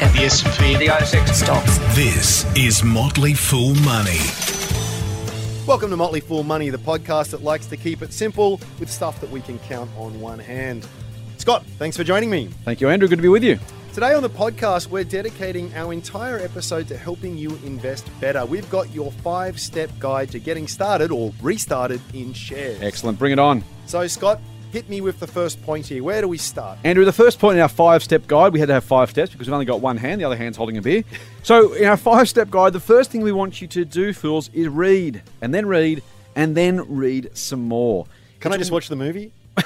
market. The S&P. The ASX stocks. This is Motley Fool Money. Welcome to Motley Fool Money, the podcast that likes to keep it simple with stuff that we can count on one hand. Scott, thanks for joining me. Thank you, Andrew. Good to be with you. Today on the podcast, we're dedicating our entire episode to helping you invest better. We've got your five step guide to getting started or restarted in shares. Excellent. Bring it on. So, Scott, hit me with the first point here. Where do we start? Andrew, the first point in our five step guide, we had to have five steps because we've only got one hand, the other hand's holding a beer. So, in our five step guide, the first thing we want you to do, fools, is read, and then read, and then read some more. Can I just watch the movie?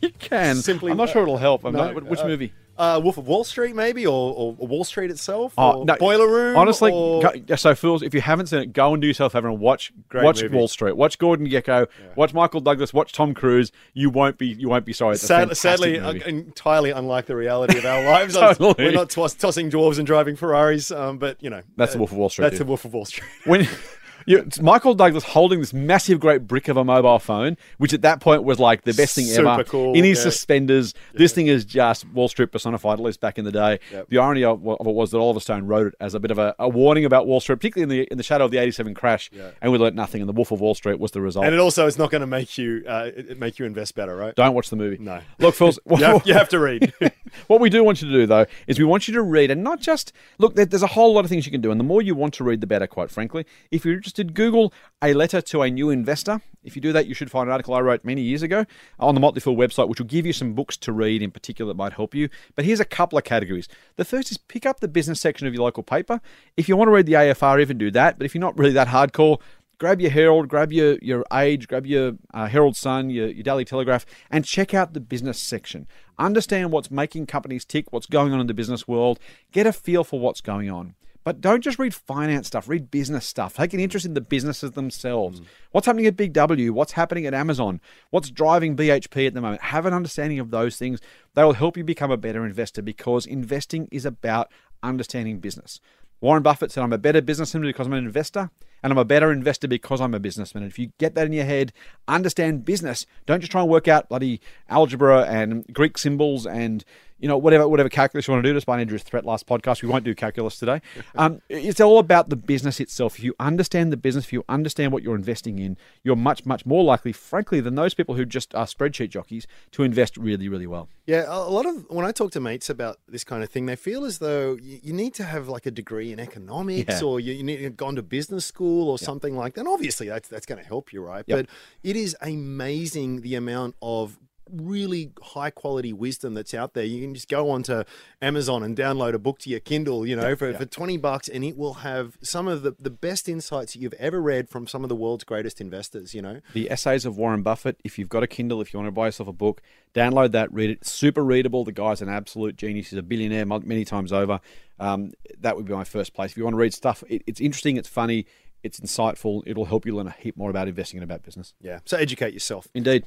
You can. Simply- I'm not sure it'll help. I'm No, not, which uh, movie? Uh, Wolf of Wall Street, maybe, or, or Wall Street itself, Oh, or no, Boiler Room. Honestly, or- go, so fools, if you haven't seen it, go and do yourself a favor and watch Great watch movie. Wall Street, watch Gordon Gekko, watch Michael Douglas, watch Tom Cruise. You won't be you won't be sorry. It's a Sad, sadly, uh, entirely unlike the reality of our lives. Totally. We're not toss- tossing dwarves and driving Ferraris, um, but you know That's the Wolf of Wall Street, That's dude. the Wolf of Wall Street. when you, Michael Douglas holding this massive, great brick of a mobile phone, which at that point was like the best thing Super ever. cool, In his yeah. suspenders, this thing is just Wall Street personified, at least back in the day. The irony of, of it was that Oliver Stone wrote it as a bit of a, a warning about Wall Street, particularly in the in the shadow of the '87 crash, yeah. and we learnt nothing. And the Wolf of Wall Street was the result. and it also is not going to make you uh, make you invest better, right? Don't watch the movie. No. Look, Phils. You have, you have to read. what we do want you to do, though, is we want you to read and not just look. There's a whole lot of things you can do, and the more you want to read, the better. Quite frankly, if you're interested, Google a letter to a new investor. If you do that, you should find an article I wrote many years ago on the Motley Fool website, which will give you some books to read in particular that might help you. But here's a couple of categories. The first is pick up the business section of your local paper. If you want to read the AFR, even do that. But if you're not really that hardcore, grab your Herald, grab your, your Age, grab your uh, Herald Sun, your, your Daily Telegraph, and check out the business section. Understand what's making companies tick, what's going on in the business world, get a feel for what's going on. But don't just read finance stuff, read business stuff. Take an interest in the businesses themselves. Mm. What's happening at Big W? What's happening at Amazon? What's driving BHP at the moment? Have an understanding of those things. They will help you become a better investor because investing is about understanding business. Warren Buffett said, I'm a better businessman because I'm an investor, and I'm a better investor because I'm a businessman. And if you get that in your head, understand business. Don't just try and work out bloody algebra and Greek symbols and you know whatever whatever calculus you want to do. Despite Andrew's threat last podcast, we won't do calculus today. Um, it's all about the business itself. If you understand the business, if you understand what you're investing in, you're much much more likely, frankly, than those people who just are spreadsheet jockeys to invest really really well. Yeah, a lot of when I talk to mates about this kind of thing, they feel as though you, you need to have like a degree in economics Yeah. or you, you need to have gone to business school or something like that. And obviously, that's that's going to help you, right? Yep. But it is amazing the amount of really high quality wisdom that's out there. You can just go onto Amazon and download a book to your Kindle, you know, for, for 20 bucks and it will have some of the, the best insights that you've ever read from some of the world's greatest investors, you know. The essays of Warren Buffett. If you've got a Kindle, if you want to buy yourself a book, download that, read it. Super readable. The guy's an absolute genius. He's a billionaire many times over. Um, that would be my first place. If you want to read stuff, it, it's interesting, it's funny, it's insightful. It'll help you learn a heap more about investing and about business. Yeah. So educate yourself. Indeed.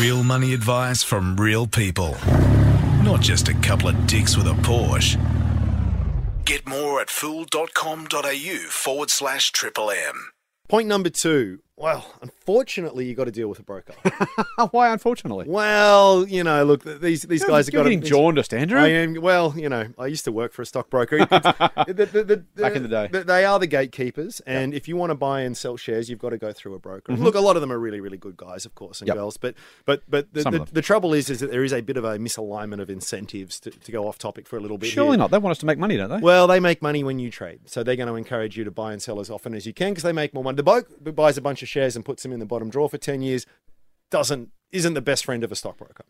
Real money advice from real people. Not just a couple of dicks with a Porsche. Get more at fool.com.au forward slash triple M. Point number two. Well, unfortunately, you got to deal with a broker. Why, unfortunately? well, you know, look, these these You're- guys have got getting to, jaundiced, Andrew. I am well, you know. I used to work for a stockbroker. It's- the- the- the- Back in the day. they are the gatekeepers, and if you want to buy and sell shares, you've got to go through a broker. Look, a lot of them are really, really good guys, of course, and Mm-hmm. Yep. girls. But but but the, the, the trouble is, is that there is a bit of a misalignment of incentives to, to go off topic for a little bit. Surely here. not. They want us to make money, don't they? Well, they make money when you trade, so they're going to encourage you to buy and sell as often as you can because they make more money. The bloke buys a bunch of shares and puts them in the bottom drawer for ten years doesn't isn't the best friend of a stockbroker.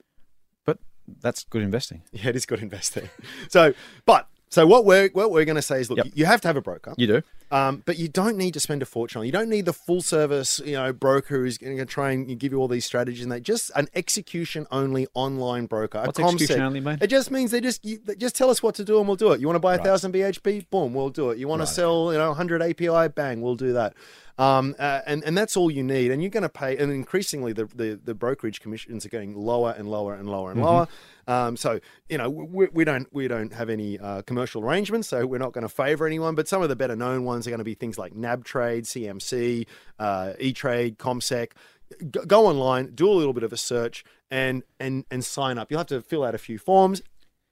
but that's good investing. Yeah, it is good investing. So, but so what we're what we're going to say is, look, Yep. you have to have a broker, You do. um, but you don't need to spend a fortune. on. You don't need the full service, you know, broker who's going to try and give you all these strategies and they just an execution only online broker. a What's execution only mean? It just means they just you, they just tell us what to do and we'll do it. You want to buy a thousand BHP, boom, we'll do it. You want to sell, you know, hundred API, bang, we'll do that. Um, uh, and and that's all you need. And you're going to pay. And increasingly, the, the the brokerage commissions are getting lower and lower and lower and lower. Um, so you know, we, we don't we don't have any uh, commercial arrangements, so we're not going to favour anyone. But some of the better known ones are going to be things like NabTrade, CMC, uh, E-Trade, CommSec. G- go online, do a little bit of a search, and and and sign up. You'll have to fill out a few forms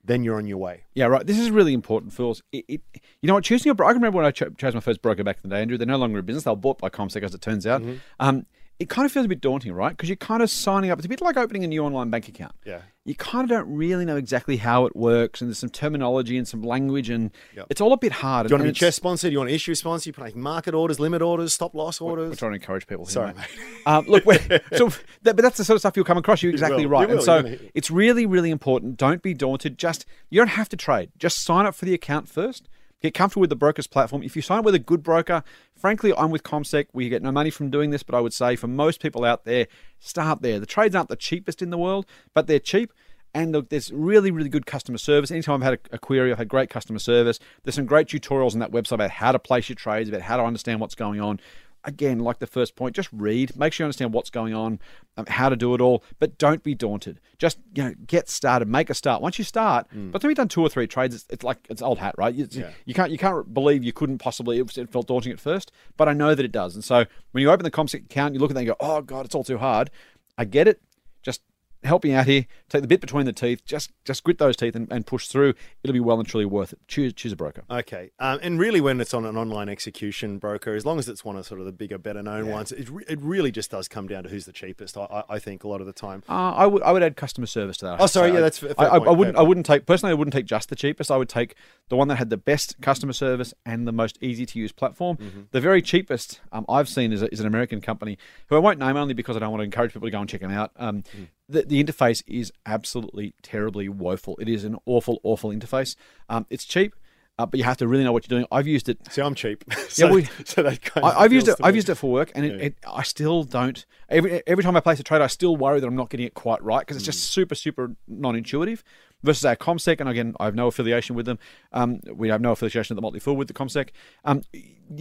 then you're on your way. Yeah, right. This is really important, fools. It, it, you know what? Choosing your broker. I can remember when I cho- chose my first broker back in the day, Andrew. They're no longer in business. They were bought by CommSec, as it turns out. Mm-hmm. Um, it kind of feels a bit daunting, right? Because you're kind of signing up. It's a bit like opening a new online bank account. Yeah. You kind of don't really know exactly how it works, and there's some terminology and some language, and Yep. it's all a bit hard. Do you want to be CHESS sponsored? Do you want to issue sponsor? You make market orders, limit orders, stop loss We're orders. trying to encourage people. Here, Sorry, mate. Um, look, we're, so that, but that's the sort of stuff you'll come across. You're exactly will. right. You and so it's really, really important. Don't be daunted. Just you don't have to trade. Just sign up for the account first. Get comfortable with the broker's platform. If you sign up with a good broker, frankly, I'm with CommSec. We get no money from doing this, but I would say for most people out there, start there. The trades aren't the cheapest in the world, but they're cheap. And look, there's really, really good customer service. Anytime I've had a, a query, I've had great customer service. There's some great tutorials on that website about how to place your trades, about how to understand what's going on. Again, like the first point, just read, make sure you understand what's going on, um, how to do it all, but don't be daunted. Just you know, get started, make a start. Once you start, by the time you've done two or three trades, it's, it's like it's old hat, right? You, Yeah. you can't you can't believe you couldn't possibly. It, was- it felt daunting at first, but I know that it does. And so when you open the CommSec account, you look at that and go, "Oh God, it's all too hard." I get it. Just help me out here. Take the bit between the teeth. Just just grit those teeth and, and push through. It'll be well and truly worth it. Choose choose a broker. Okay, um, and really, when it's on an online execution broker, as long as it's one of sort of the bigger, better known ones, it, re- it really just does come down to who's the cheapest. I, I, think a lot of the time. Uh, I would I would add customer service to that. Oh, sorry, So yeah, that's fair- I, I, I wouldn't I wouldn't take personally. I wouldn't take just the cheapest. I would take the one that had the best customer service and the most easy to use platform. Mm-hmm. The very cheapest um, I've seen is, a, is an American company who I won't name only because I don't want to encourage people to go and check them out. Um, Mm. The, the interface is absolutely terribly woeful. It is an awful awful interface. Um, it's cheap. Uh, but you have to really know what you're doing. I've used it See, I'm cheap. so, we- so that kind I, I've used it. I've used it for work, and it, Yeah. it, I still don't. Every every time I place a trade, I still worry that I'm not getting it quite right because it's just Mm. super super non-intuitive. Versus our CommSec, and again, I have no affiliation with them. Um, we have no affiliation at the Motley Fool with the CommSec. Um,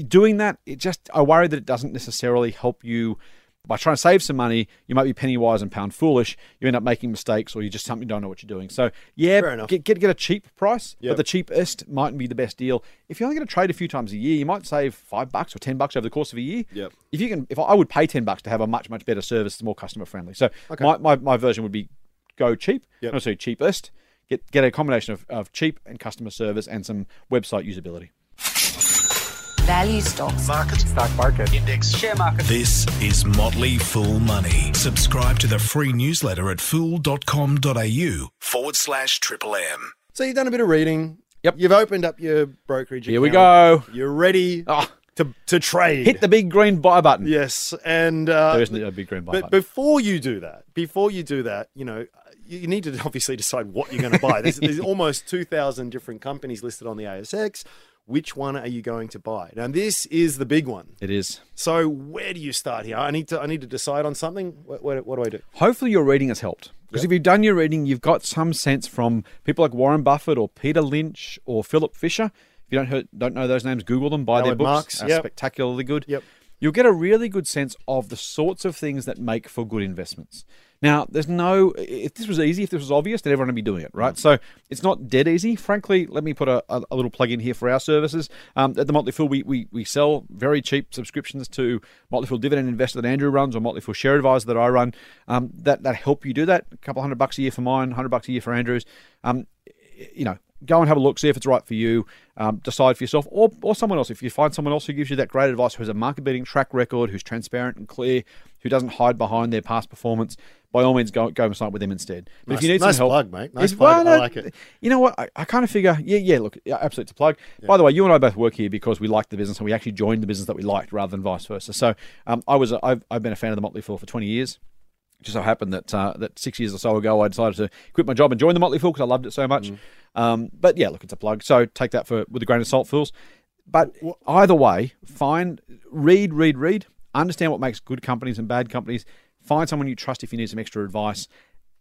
doing that, it just I worry that it doesn't necessarily help you. By trying to save some money, you might be penny wise and pound foolish. You end up making mistakes, or you just simply don't know what you're doing. So, yeah, get, get get a cheap price, Yep. but the cheapest mightn't be the best deal. If you're only going to trade a few times a year, you might save five bucks or ten bucks over the course of a year. Yep. If you can, if I would pay ten bucks to have a much much better service, more customer friendly. So my, my, my version would be go cheap, Yep. not so cheapest. Get get a combination of, of cheap and customer service and some website usability. Value stocks. Market. Stock market. Index. Share market. This is Motley Fool Money. Subscribe to the free newsletter at fool.com.au forward slash triple M. So you've done a bit of reading. Yep. You've opened up your brokerage. Here we go. You're ready Oh, to to trade. hit the big green buy button. yes, and uh, There isn't a big green buy But button. before you do that, before you do that, you know, you need to obviously decide what you're going to buy. There's, there's almost 2,000 different companies listed on the ASX. Which one are you going to buy? Now, this is the big one. it is. So, where do you start here? I need to I need to decide on something. What, what, what do I do? Hopefully, your reading has helped. Because if you've done your reading, you've got some sense from people like Warren Buffett or Peter Lynch or Philip Fisher. If you don't heard, don't know those names, Google them, buy their books. Marks, They're yep. spectacularly good. Yep. You'll get a really good sense of the sorts of things that make for good investments. Now, there's no. If this was easy, if this was obvious, then everyone would be doing it, Mm. right? So it's not dead easy. Frankly, let me put a, a, a little plug in here for our services. Um, at the Motley Fool, we, we we sell very cheap subscriptions to Motley Fool Dividend Investor that Andrew runs, or Motley Fool Share Advisor that I run. Um, that that help you do that. A couple hundred bucks a year for mine, hundred bucks a year for Andrew's. Um, you know, go and have a look, see if it's right for you, um, decide for yourself, or, or someone else. If you find someone else who gives you that great advice, who has a market beating track record, who's transparent and clear, who doesn't hide behind their past performance, by all means, go go and sign up with them instead. But if Nice- you need nice some help, plug, mate. Nice If- plug. I like it. You know what? I, I kind of figure, yeah, yeah. Look, yeah, absolutely, it's a plug. By the way, you and I both work here because we like the business and we actually joined the business that we liked rather than vice versa. So, um, I was, a, I've, I've been a fan of the Motley Fool for twenty years just so happened that uh, that six years or so ago, I decided to quit my job and join the Motley Fool because I loved it so much. Um, but yeah, look, it's a plug. So take that for with a grain of salt, fools. But either way, find, read, read, read. Understand what makes good companies and bad companies. Find someone you trust if you need some extra advice.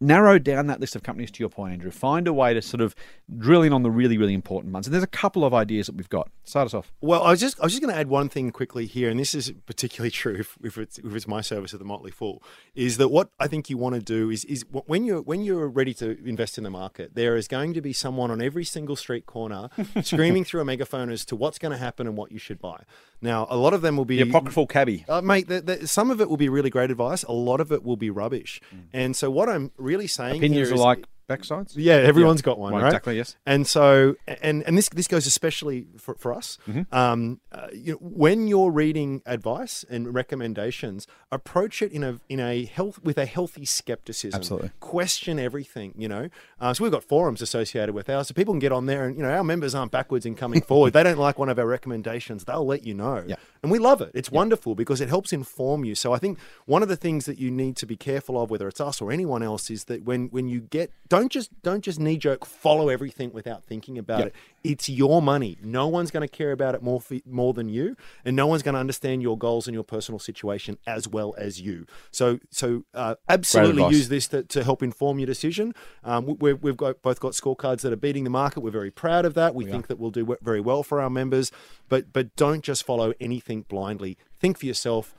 Narrow down that list of companies to your point, Andrew. Find a way to sort of drill in on the really, really important ones. And there's a couple of ideas that we've got. Start us off. Well, I was just I was just going to add one thing quickly here, and this is particularly true if, if it's if it's my service at the Motley Fool, is that what I think you want to do is is when you're when you're ready to invest in the market, there is going to be someone on every single street corner screaming through a megaphone as to what's going to happen and what you should buy. Now, a lot of them will be The apocryphal cabbie. uh, mate, the, the, some of it will be really great advice. A lot of it will be rubbish. And so, what I'm really saying Opinions are like backsides. Yeah, everyone's got one, Well, right? exactly, yes. And so, and and this this goes especially for, for us. Mm-hmm. Um, uh, you know, when you're reading advice and recommendations, approach it in a in a health with a healthy skepticism. Absolutely. question everything. You know, uh, so we've got forums associated with ours, so people can get on there, and you know, our members aren't backwards in coming forward. They don't like one of our recommendations, they'll let you know. Yeah. And we love it. It's wonderful because it helps inform you. So I think one of the things that you need to be careful of, whether it's us or anyone else, is that when when you get don't just don't just knee jerk follow everything without thinking about Yep. it. It's your money. No one's going to care about it more more than you, and no one's going to understand your goals and your personal situation as well as you. So so uh, absolutely use this to, to help inform your decision. Um, we- we've, we've got both got scorecards that are beating the market. We're very proud of that. We, think that we'll do very well for our members, but but don't just follow anything blindly. Think for yourself.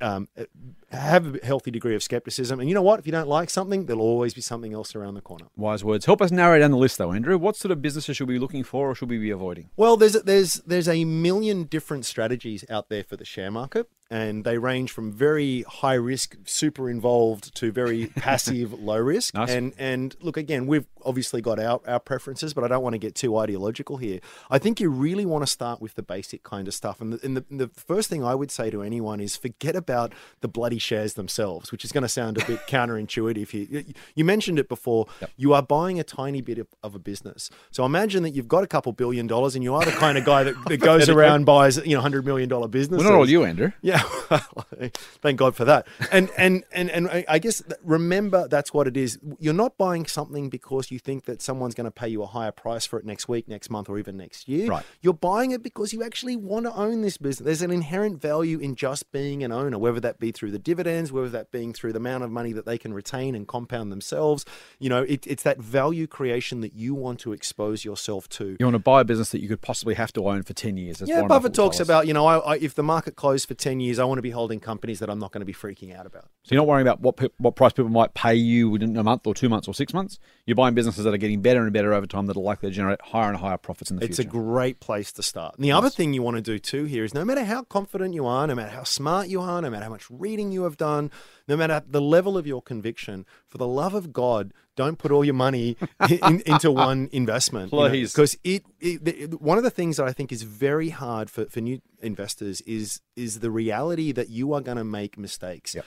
Um, have a healthy degree of skepticism, and you know what? If you don't like something, there'll always be something else around the corner. Wise words. Help us narrow down the list, though, Andrew. What sort of businesses should we be looking for, or should we be avoiding? Well, there's there's there's a million different strategies out there for the share market, and they range from very high risk, super involved, to very passive, low risk. Nice. And and look again, we've obviously got our our preferences, but I don't want to get too ideological here. I think you really want to start with the basic kind of stuff, and the, and the, the first thing I would say to anyone is forget about the bloody shares themselves, which is going to sound a bit counterintuitive here. You- You mentioned it before. You are buying a tiny bit of, of a business. So imagine that you've got a couple billion dollars and you are the kind of guy that, that goes around buys, you know, hundred million dollar business. We're not all you, Andrew. Yeah, thank God for that. And and and and I- I guess remember that's what it is. You're not buying something because you think that someone's going to pay you a higher price for it next week, next month, or even next year. Right. You're buying it because you actually want to own this business. There's an inherent value in just being an owner, whether that be through the dividends, whether that being through the amount of money that they can retain and compound themselves. You know, it, it's that value creation that you want to expose yourself to. You want to buy a business that you could possibly have to own for 10 years. as Yeah, Buffett talks about, you know, I, I, if the market closed for 10 years, I want to be holding companies that I'm not going to be freaking out about. So you're not worrying about what what price people might pay you within a month or two months or six months. You're buying businesses that are getting better and better over time that are likely to generate higher and higher profits in the future. It's a great place to start. And the other thing you want to do too here is no matter how confident you are, no matter how smart you are, no matter how much reading you have done, no matter the level of your conviction, for the love of God, don't put all your money in, into one investment. you know, Please. because it, it, one of the things that I think is very hard for, for new investors is is the reality that you are going to make mistakes. Yep.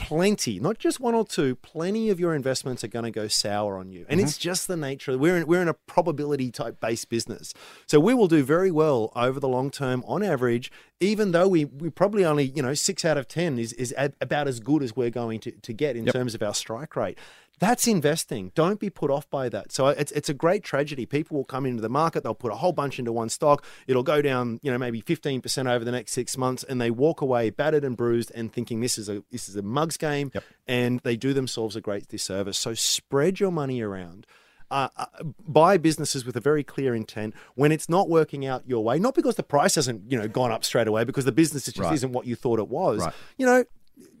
Plenty, not just one or two, plenty of your investments are going to go sour on you. And it's mm-hmm. just the nature. We're in, we're in a probability type based business. So we will do very well over the long term on average, even though we, we probably only, you know, six out of 10 is, is about as good as we're going to, to get in Yep. terms of our strike rate. That's investing. Don't be put off by that. So it's, it's a great tragedy. People will come into the market, they'll put a whole bunch into one stock. It'll go down, you know, maybe 15% over the next six months, and they walk away battered and bruised and thinking this is a this is a mugs game, Yep. and they do themselves a great disservice. So spread your money around. Uh, uh, buy businesses with a very clear intent when it's not working out your way, not because the price hasn't you know gone up straight away, because the business just Right. isn't what you thought it was. Right. You know,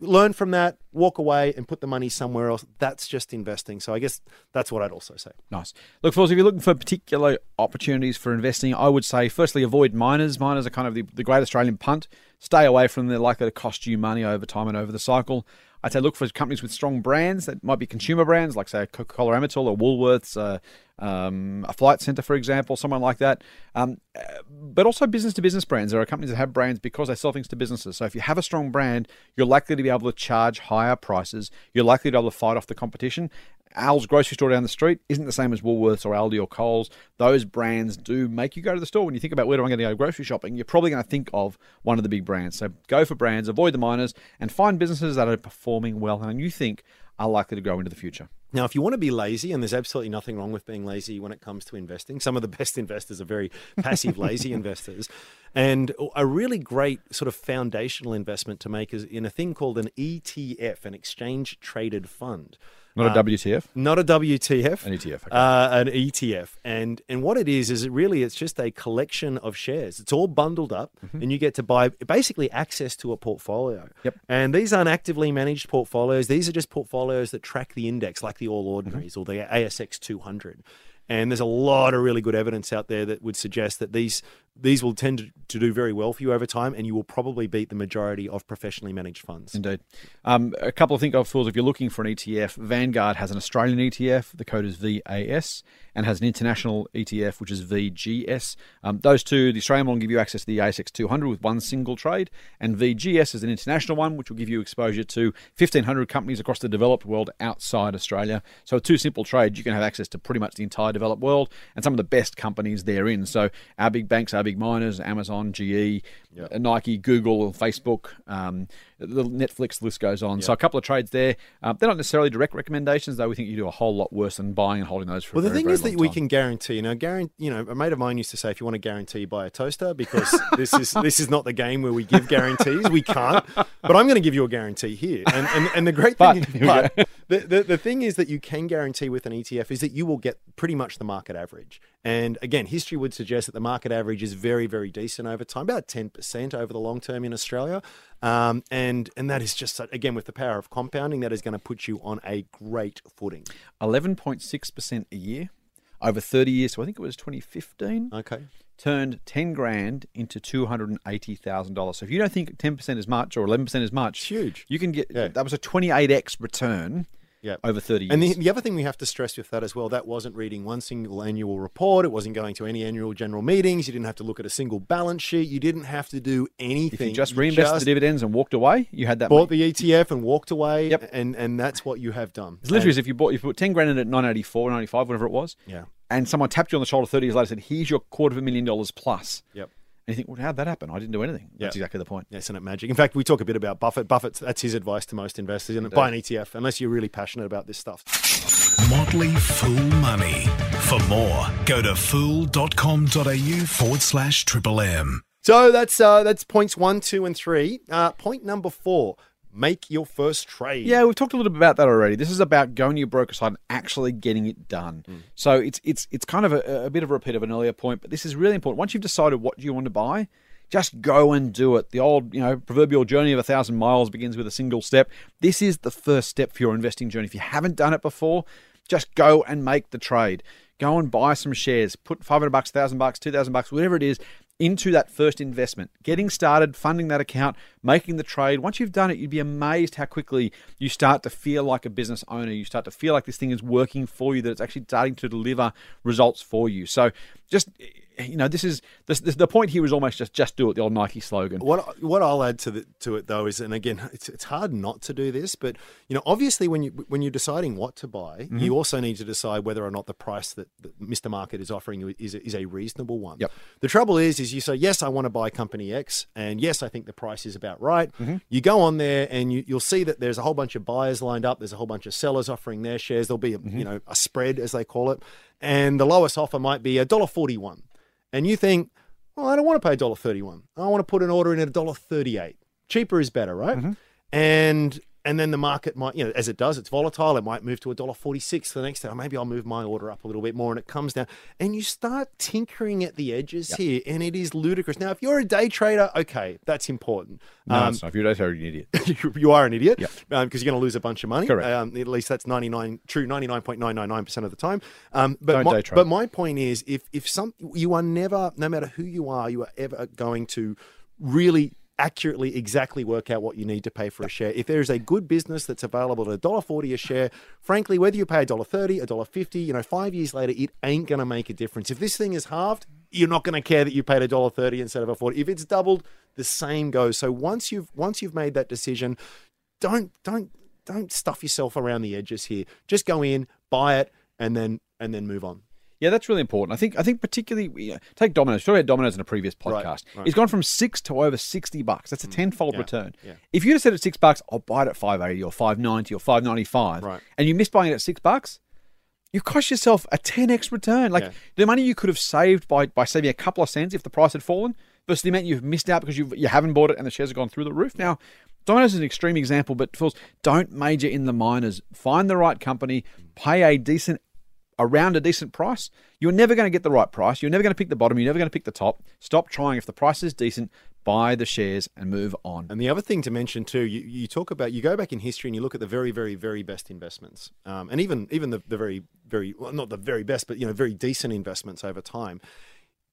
learn from that, walk away, and put the money somewhere else. That's just investing. So I guess that's what I'd also say. Nice. Look, fellas, if you're looking for particular opportunities for investing, I would say firstly avoid miners. Miners are kind of the, the great Australian punt. Stay away from them. They're likely to cost you money over time and over the cycle. I'd say look for companies with strong brands that might be consumer brands, like say Coca Cola Amatil or Woolworths, uh, um, a Flight Centre, for example, someone like that. Um, uh, but also business to business brands. There are companies that have brands because they sell things to businesses. So if you have a strong brand, you're likely to be able to charge higher prices. You're likely to be able to fight off the competition. Al's grocery store down the street isn't the same as Woolworths or Aldi or Coles. Those brands do make you go to the store. When you think about where do I going to go grocery shopping, you're probably going to think of one of the big brands. So go for brands, avoid the miners, and find businesses that are performing well and you think are likely to grow into the future. Now, if you want to be lazy, and there's absolutely nothing wrong with being lazy when it comes to investing, some of the best investors are very passive, lazy investors. And a really great sort of foundational investment to make is in a thing called an ETF, an exchange traded fund. Not a uh, WTF, Not a WTF, an ETF. okay. uh, an ETF, and and what it is is it really it's just a collection of shares. It's all bundled up, mm-hmm. and you get to buy basically access to a portfolio. Yep. And these aren't actively managed portfolios. These are just portfolios that track the index, like the All mm-hmm. Ordinaries or the ASX 200. And there's a lot of really good evidence out there that would suggest that these these will tend to, do very well for you over time, and you will probably beat the majority of professionally managed funds. Indeed. Um, a couple of think of fools. If you're looking for an ETF, Vanguard has an Australian ETF. The code is VAS and has an international ETF, which is VGS. Um, those two, the Australian one will give you access to the ASX 200 with one single trade, and VGS is an international one, which will give you exposure to 1,500 companies across the developed world outside Australia. So, two simple trades, you can have access to pretty much the entire developed world and some of the best companies therein. So, our big banks, our big miners, Amazon, GE, Nike, Google, Facebook, um, the Netflix list goes on. So, a couple of trades there. Um, they're not necessarily direct recommendations, though. We think you do a whole lot worse than buying and holding those for. Well, the very, thing is that we time. can guarantee. You know, guarantee. You know, a mate of mine used to say, if you want to guarantee, buy a toaster, because this is this is not the game where we give guarantees. We can't. But I'm going to give you a guarantee here. And and, and the great thing, But- but the, the the thing is that you can guarantee with an ETF is that you will get pretty much the market average. And again, history would suggest that the market average is very very decent over time, about ten percent over the long term in Australia. Um, and and that is just again with the power of compounding, that is going to put you on a great footing. 11.6% a year over 30 years. So, I think it was 2015. Okay. turned 10 grand into $280,000. So if you don't think 10% is much or 11% is much, It's huge. You can get Yeah. that was a 28x return Yeah. over 30 years. And the, the other thing we have to stress with that as well, that wasn't reading one single annual report. It wasn't going to any annual general meetings. You didn't have to look at a single balance sheet. You didn't have to do anything. if you just reinvested the dividends and walked away, you had that money. bought the ETF and walked away. Yep. And, and that's what you have done. It's literally And- as if you bought, you put 10 grand in at 984, 95, whatever it was, Yeah. and someone tapped you on the shoulder 30 years later and said, here's your quarter of a million dollars plus. Yep. And you think, well, how'd that happen? I didn't do anything. That's Yeah. exactly the point. Isn't it magic? In fact, we talk a bit about Buffett. Buffett, that's his advice to most investors. And buy an ETF unless you're really passionate about this stuff. Motley Fool Money. For more, go to fool.com.au forward slash triple M. So that's uh, that's points one, two, and three. Uh, point number four: make your first trade. Yeah, we've talked a little bit about that already. This is about going to your broker side and actually getting it done. Mm. So it's it's it's kind of a, a bit of a repeat of an earlier point, but this is really important. Once you've decided what you want to buy, just go and do it. The old, you know, proverbial journey of a thousand miles begins with a single step. This is the first step for your investing journey. If you haven't done it before, just go and make the trade. Go and buy some shares. Put 500 bucks, 1000 bucks, 2000 bucks, whatever it is into that first investment. Getting started, funding that account, making the trade. Once you've done it, you'd be amazed how quickly you start to feel like a business owner. You start to feel like this thing is working for you, that it's actually starting to deliver results for you. So just you know, this is this, this, the point here is almost just just do it, the old Nike slogan. What what I'll add to the, to it though is, and again, it's, it's hard not to do this, but you know, obviously when you when you're deciding what to buy, Mm-hmm. you also need to decide whether or not the price that, that Mr. Market is offering you is is a reasonable one. Yep. The trouble is, is you say yes, I want to buy company X, and yes, I think the price is about right. Mm-hmm. You go on there and you, you'll see that there's a whole bunch of buyers lined up. There's a whole bunch of sellers offering their shares. There'll be a, Mm-hmm. you know a spread as they call it, and the lowest offer might be a dollar forty one, and you think, well, I don't want to pay a dollar thirty one. I want to put an order in at a dollar thirty eight. Cheaper is better, right? Mm-hmm. And and then the market might, you know, as it does, it's volatile. It might move to a dollar forty-six the next day. Or maybe I'll move my order up a little bit more, and it comes down. And you start tinkering at the edges here, and it is ludicrous. Now, if you're a day trader, okay, that's important. No, Um. If you're a data, you're an idiot. you, are an idiot Yep. because you're going to lose a bunch of money. Correct. Um, at least that's 99 true 99.999% of the time. Um, but Don't my, day trade. but my point is if if some you are never no matter who you are you are ever going to really accurately exactly work out what you need to pay for a share. If there is a good business that's available at $1.40 a share, frankly, whether you pay $1.30, $1.50, you know, 5 years later it ain't going to make a difference. If this thing is halved, you're not going to care that you paid $1.30 instead of a 40. If it's doubled, the same goes. So once you've once you've made that decision, don't don't don't stuff yourself around the edges here. Just go in, buy it, and then and then move on. Yeah, that's really important. I think. I think particularly we, uh, take Domino's. Talked about Domino's in a previous podcast. right. It's gone from six to over sixty bucks. That's a tenfold yeah, return. yeah. If you'd have said at six bucks, I'll buy it at five eighty or five ninety or five ninety five, Right. and you missed buying it at six bucks, you cost yourself a ten x return. Like Yeah. the money you could have saved by by saving a couple of cents if the price had fallen, versus the amount you've missed out because you you haven't bought it and the shares have gone through the roof. Now, Domino's is an extreme example, but fools don't major in the minors. Find the right company, pay a decent around a decent price. You're never going to get the right price. You're never going to pick the bottom. You're never going to pick the top. Stop trying. If the price is decent, buy the shares and move on. And the other thing to mention too, you, you talk about you go back in history and you look at the very, very, very best investments, um, and even even the, the very, very well, not the very best, but you know, very decent investments over time.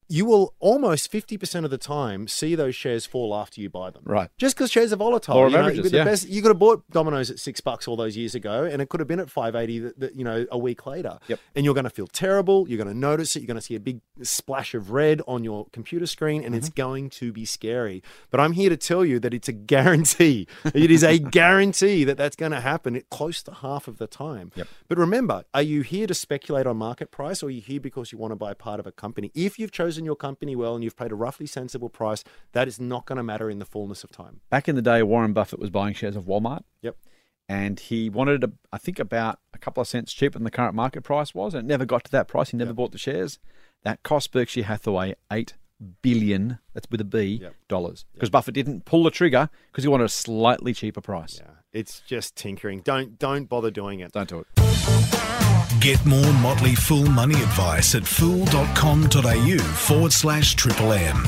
You will almost 50% of the time see those shares fall after you buy them. Right. Just because shares are volatile. Law of you know, averages, the yeah. best, you could have bought Domino's at six bucks all those years ago, and it could have been at 580 that, that, you know, a week later. Yep. And you're going to feel terrible. You're going to notice it. You're going to see a big splash of red on your computer screen, and Mm-hmm. it's going to be scary. But I'm here to tell you that it's a guarantee. it is a guarantee that that's going to happen at close to half of the time. Yep. But remember, are you here to speculate on market price or are you here because you want to buy part of a company? If you've chosen your company well and you've paid a roughly sensible price, that is not going to matter in the fullness of time. Back in the day, Warren Buffett was buying shares of Walmart. Yep. and he wanted, a, I think, about a couple of cents cheaper than the current market price was, and it never got to that price. He never bought the shares. That cost Berkshire Hathaway eight billion. That's with a B Yep. dollars because Buffett didn't pull the trigger because he wanted a slightly cheaper price. Yeah. It's just tinkering. Don't don't bother doing it. Don't do it. Get more Motley Fool money advice at fool.com.au forward slash triple M.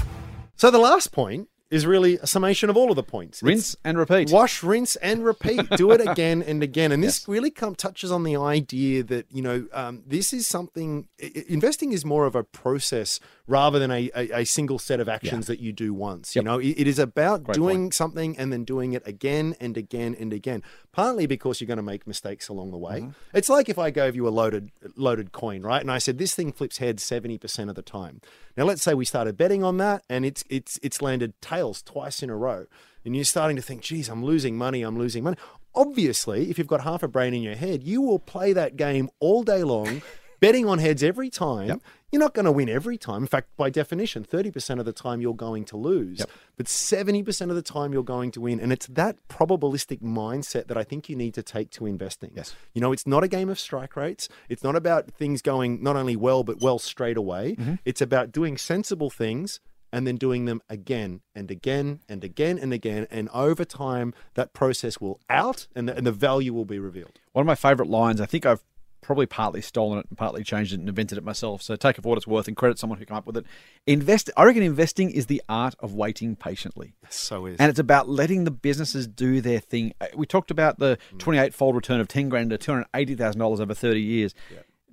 So the last point is really a summation of all of the points. Rinse and repeat. Wash, rinse, and repeat. Do it again and again. And this really come, touches on the idea that you know um, this is something. Investing is more of a process rather than a, a, a single set of actions that you do once. You know, it, it is about Great doing something and then doing it again and again and again. Partly because you're going to make mistakes along the way. Mm-hmm. It's like if I gave you a loaded loaded coin, right? And I said this thing flips heads seventy percent of the time. Now let's say we started betting on that, and it's it's it's landed twice in a row, and you're starting to think, "Geez, I'm losing money. I'm losing money." Obviously, if you've got half a brain in your head, you will play that game all day long, betting on heads every time. You're not going to win every time. In fact, by definition, 30% of the time you're going to lose, but 70% of the time you're going to win. And it's that probabilistic mindset that I think you need to take to investing. Yes. You know, it's not a game of strike rates. It's not about things going not only well, but well straight away. Mm-hmm. It's about doing sensible things and then doing them again and again and again and again. And over time, that process will out and the, and the value will be revealed. One of my favourite lines, I think I've probably partly stolen it and partly changed it and invented it myself. So take it for what it's worth and credit someone who came up with it. Invest. I reckon investing is the art of waiting patiently. So is. And it's about letting the businesses do their thing. Uh, We talked about the 28 fold return of 10 grand to $280,000 over 30 years.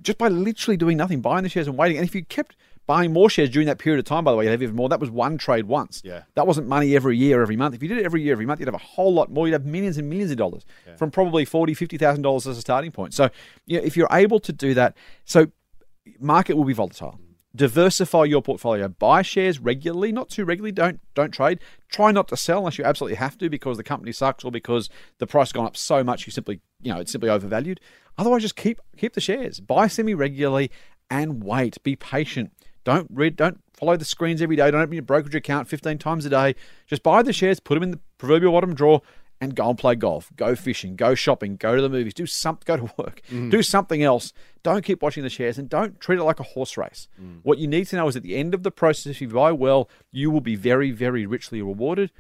Just by literally doing nothing, buying the shares and waiting. And if you kept buying more shares during that period of time, by the way, you'd have even more. That was one trade once. Yeah. That wasn't money every year, every month. If you did it every year, every month, you'd have a whole lot more. You'd have millions and millions of dollars from probably $40,000, $50,000 as a starting point. So, you know, if you're able to do that, so market will be volatile. Mm. Diversify your portfolio. Buy shares regularly, not too regularly. Don't don't trade. Try not to sell unless you absolutely have to because the company sucks or because the price has gone up so much you simply you know it's simply overvalued. Otherwise, just keep keep the shares. Buy semi regularly and wait. Be patient. Don't read. Don't follow the screens every day. Don't open your brokerage account 15 times a day. Just buy the shares, put them in the proverbial bottom drawer, and go and play golf, go fishing, go shopping, go to the movies, do some, go to work, mm. do something else. Don't keep watching the shares and don't treat it like a horse race. Mm. What you need to know is at the end of the process, if you buy well, you will be very, very richly rewarded.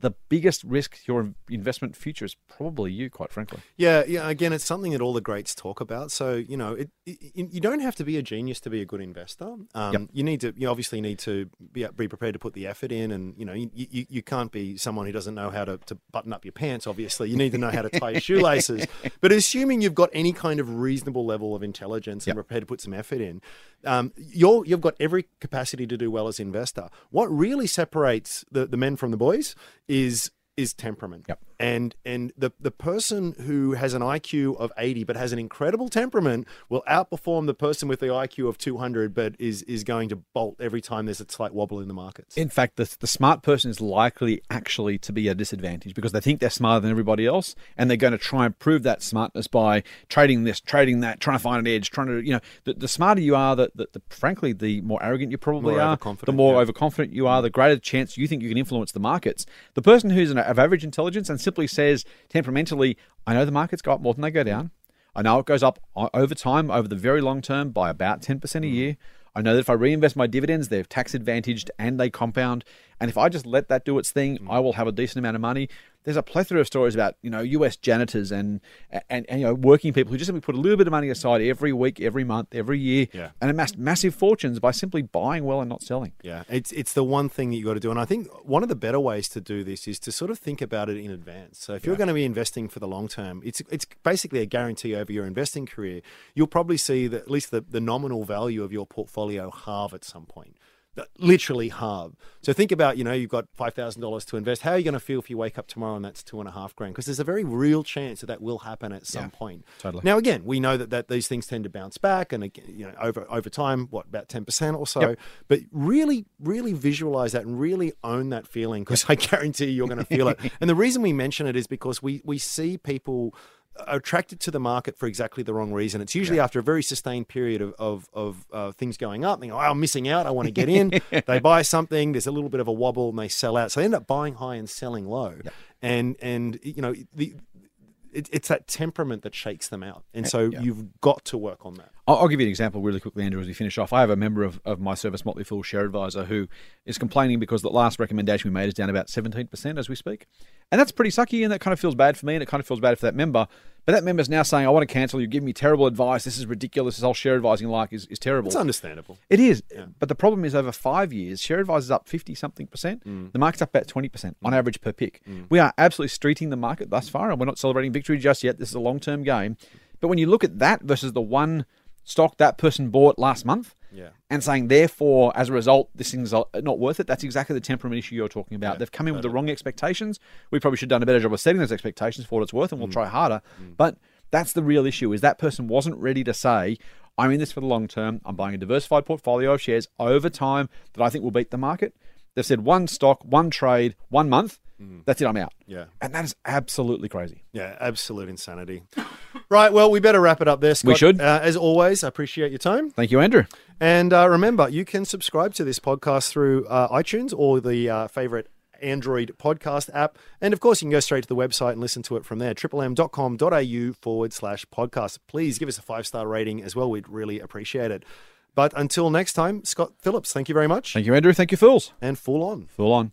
The biggest risk your investment future is probably you, quite frankly. Yeah, yeah. Again, it's something that all the greats talk about. So you know, it, it, you don't have to be a genius to be a good investor. Um, Yep. You need to, you obviously need to be, be prepared to put the effort in, and you know, you, you, you can't be someone who doesn't know how to, to button up your pants. Obviously, you need to know how to tie your shoelaces. But assuming you've got any kind of reasonable level of intelligence and Yep. prepared to put some effort in, um, you're you've got every capacity to do well as an investor. What really separates the, the men from the boys is is temperament. Yep. And and the the person who has an IQ of 80 but has an incredible temperament will outperform the person with the IQ of 200 but is is going to bolt every time there's a slight wobble in the markets. In fact, the, the smart person is likely actually to be a disadvantage because they think they're smarter than everybody else, and they're going to try and prove that smartness by trading this, trading that, trying to find an edge, trying to, you know, the, the smarter you are, the, the, the frankly, the more arrogant you probably More are, the more yeah. overconfident you are, the greater chance you think you can influence the markets. The person who's an, of average intelligence and simply says temperamentally, I know the markets go up more than they go down. I know it goes up over time, over the very long term, by about 10% a mm. year. I know that if I reinvest my dividends, they're tax advantaged and they compound. And if I just let that do its thing, mm. I will have a decent amount of money. There's a plethora of stories about you know U.S. janitors and and, and you know working people who just simply put a little bit of money aside every week, every month, every year, Yeah. and amassed massive fortunes by simply buying well and not selling. Yeah, it's it's the one thing that you got to do, and I think one of the better ways to do this is to sort of think about it in advance. So if you're going to be investing for the long term, it's it's basically a guarantee over your investing career. You'll probably see that at least the, the nominal value of your portfolio halve at some point. Literally halve. So think about, you know, you've got five thousand dollars to invest. How are you going to feel if you wake up tomorrow and that's two and a half grand? Because there's a very real chance that that will happen at some Yeah, point. totally. Now, again, we know that, that these things tend to bounce back, and again, you know, over over time, what about ten percent or so? Yep. But really, really visualize that and really own that feeling because I guarantee you, you're going to feel it. And the reason we mention it is because we we see people are attracted to the market for exactly the wrong reason. It's usually after a very sustained period of of, of uh, things going up. They go, oh, I'm missing out. I want to get in. they buy something. There's a little bit of a wobble, and they sell out. So they end up buying high and selling low. And and you know the. It, it's that temperament that shakes them out, and so you've got to work on that. I'll, I'll give you an example really quickly, Andrew, as we finish off. I have a member of, of my service, Motley Fool Share Advisor, who is complaining because the last recommendation we made is down about 17% as we speak. And that's pretty sucky, and that kind of feels bad for me, and it kind of feels bad for that member. But that member's now saying, I want to cancel. You give me terrible advice. This is ridiculous. This whole share advising like is, is terrible. It's understandable. It is. But the problem is over five years, share advice is up 50 something percent. Mm. The market's up about 20% on mm. average per pick. Mm. We are absolutely streeting the market thus far, and we're not celebrating victory just yet. This is a long term game. But when you look at that versus the one stock that person bought last month, Yeah. and saying, therefore, as a result, this thing's not worth it. That's exactly the temperament issue you're talking about. They've come in with the wrong expectations. We probably should have done a better job of setting those expectations for what it's worth, and we'll mm. try harder. Mm. But that's the real issue: is that person wasn't ready to say, "I'm in this for the long term. I'm buying a diversified portfolio of shares over time that I think will beat the market." They've said one stock, one trade, one month. Mm. That's it. I'm out. Yeah. and that is absolutely crazy. Yeah, absolute insanity. right, well, we better wrap it up there, Scott. We should. Uh, as always, I appreciate your time. Thank you, Andrew. And uh, remember, you can subscribe to this podcast through uh, iTunes or the uh, favorite Android podcast app. And of course, you can go straight to the website and listen to it from there, triplem.com.au forward slash podcast. Please give us a five star rating as well. We'd really appreciate it. But until next time, Scott Phillips, thank you very much. Thank you, Andrew. Thank you, fools. And full on. Full on.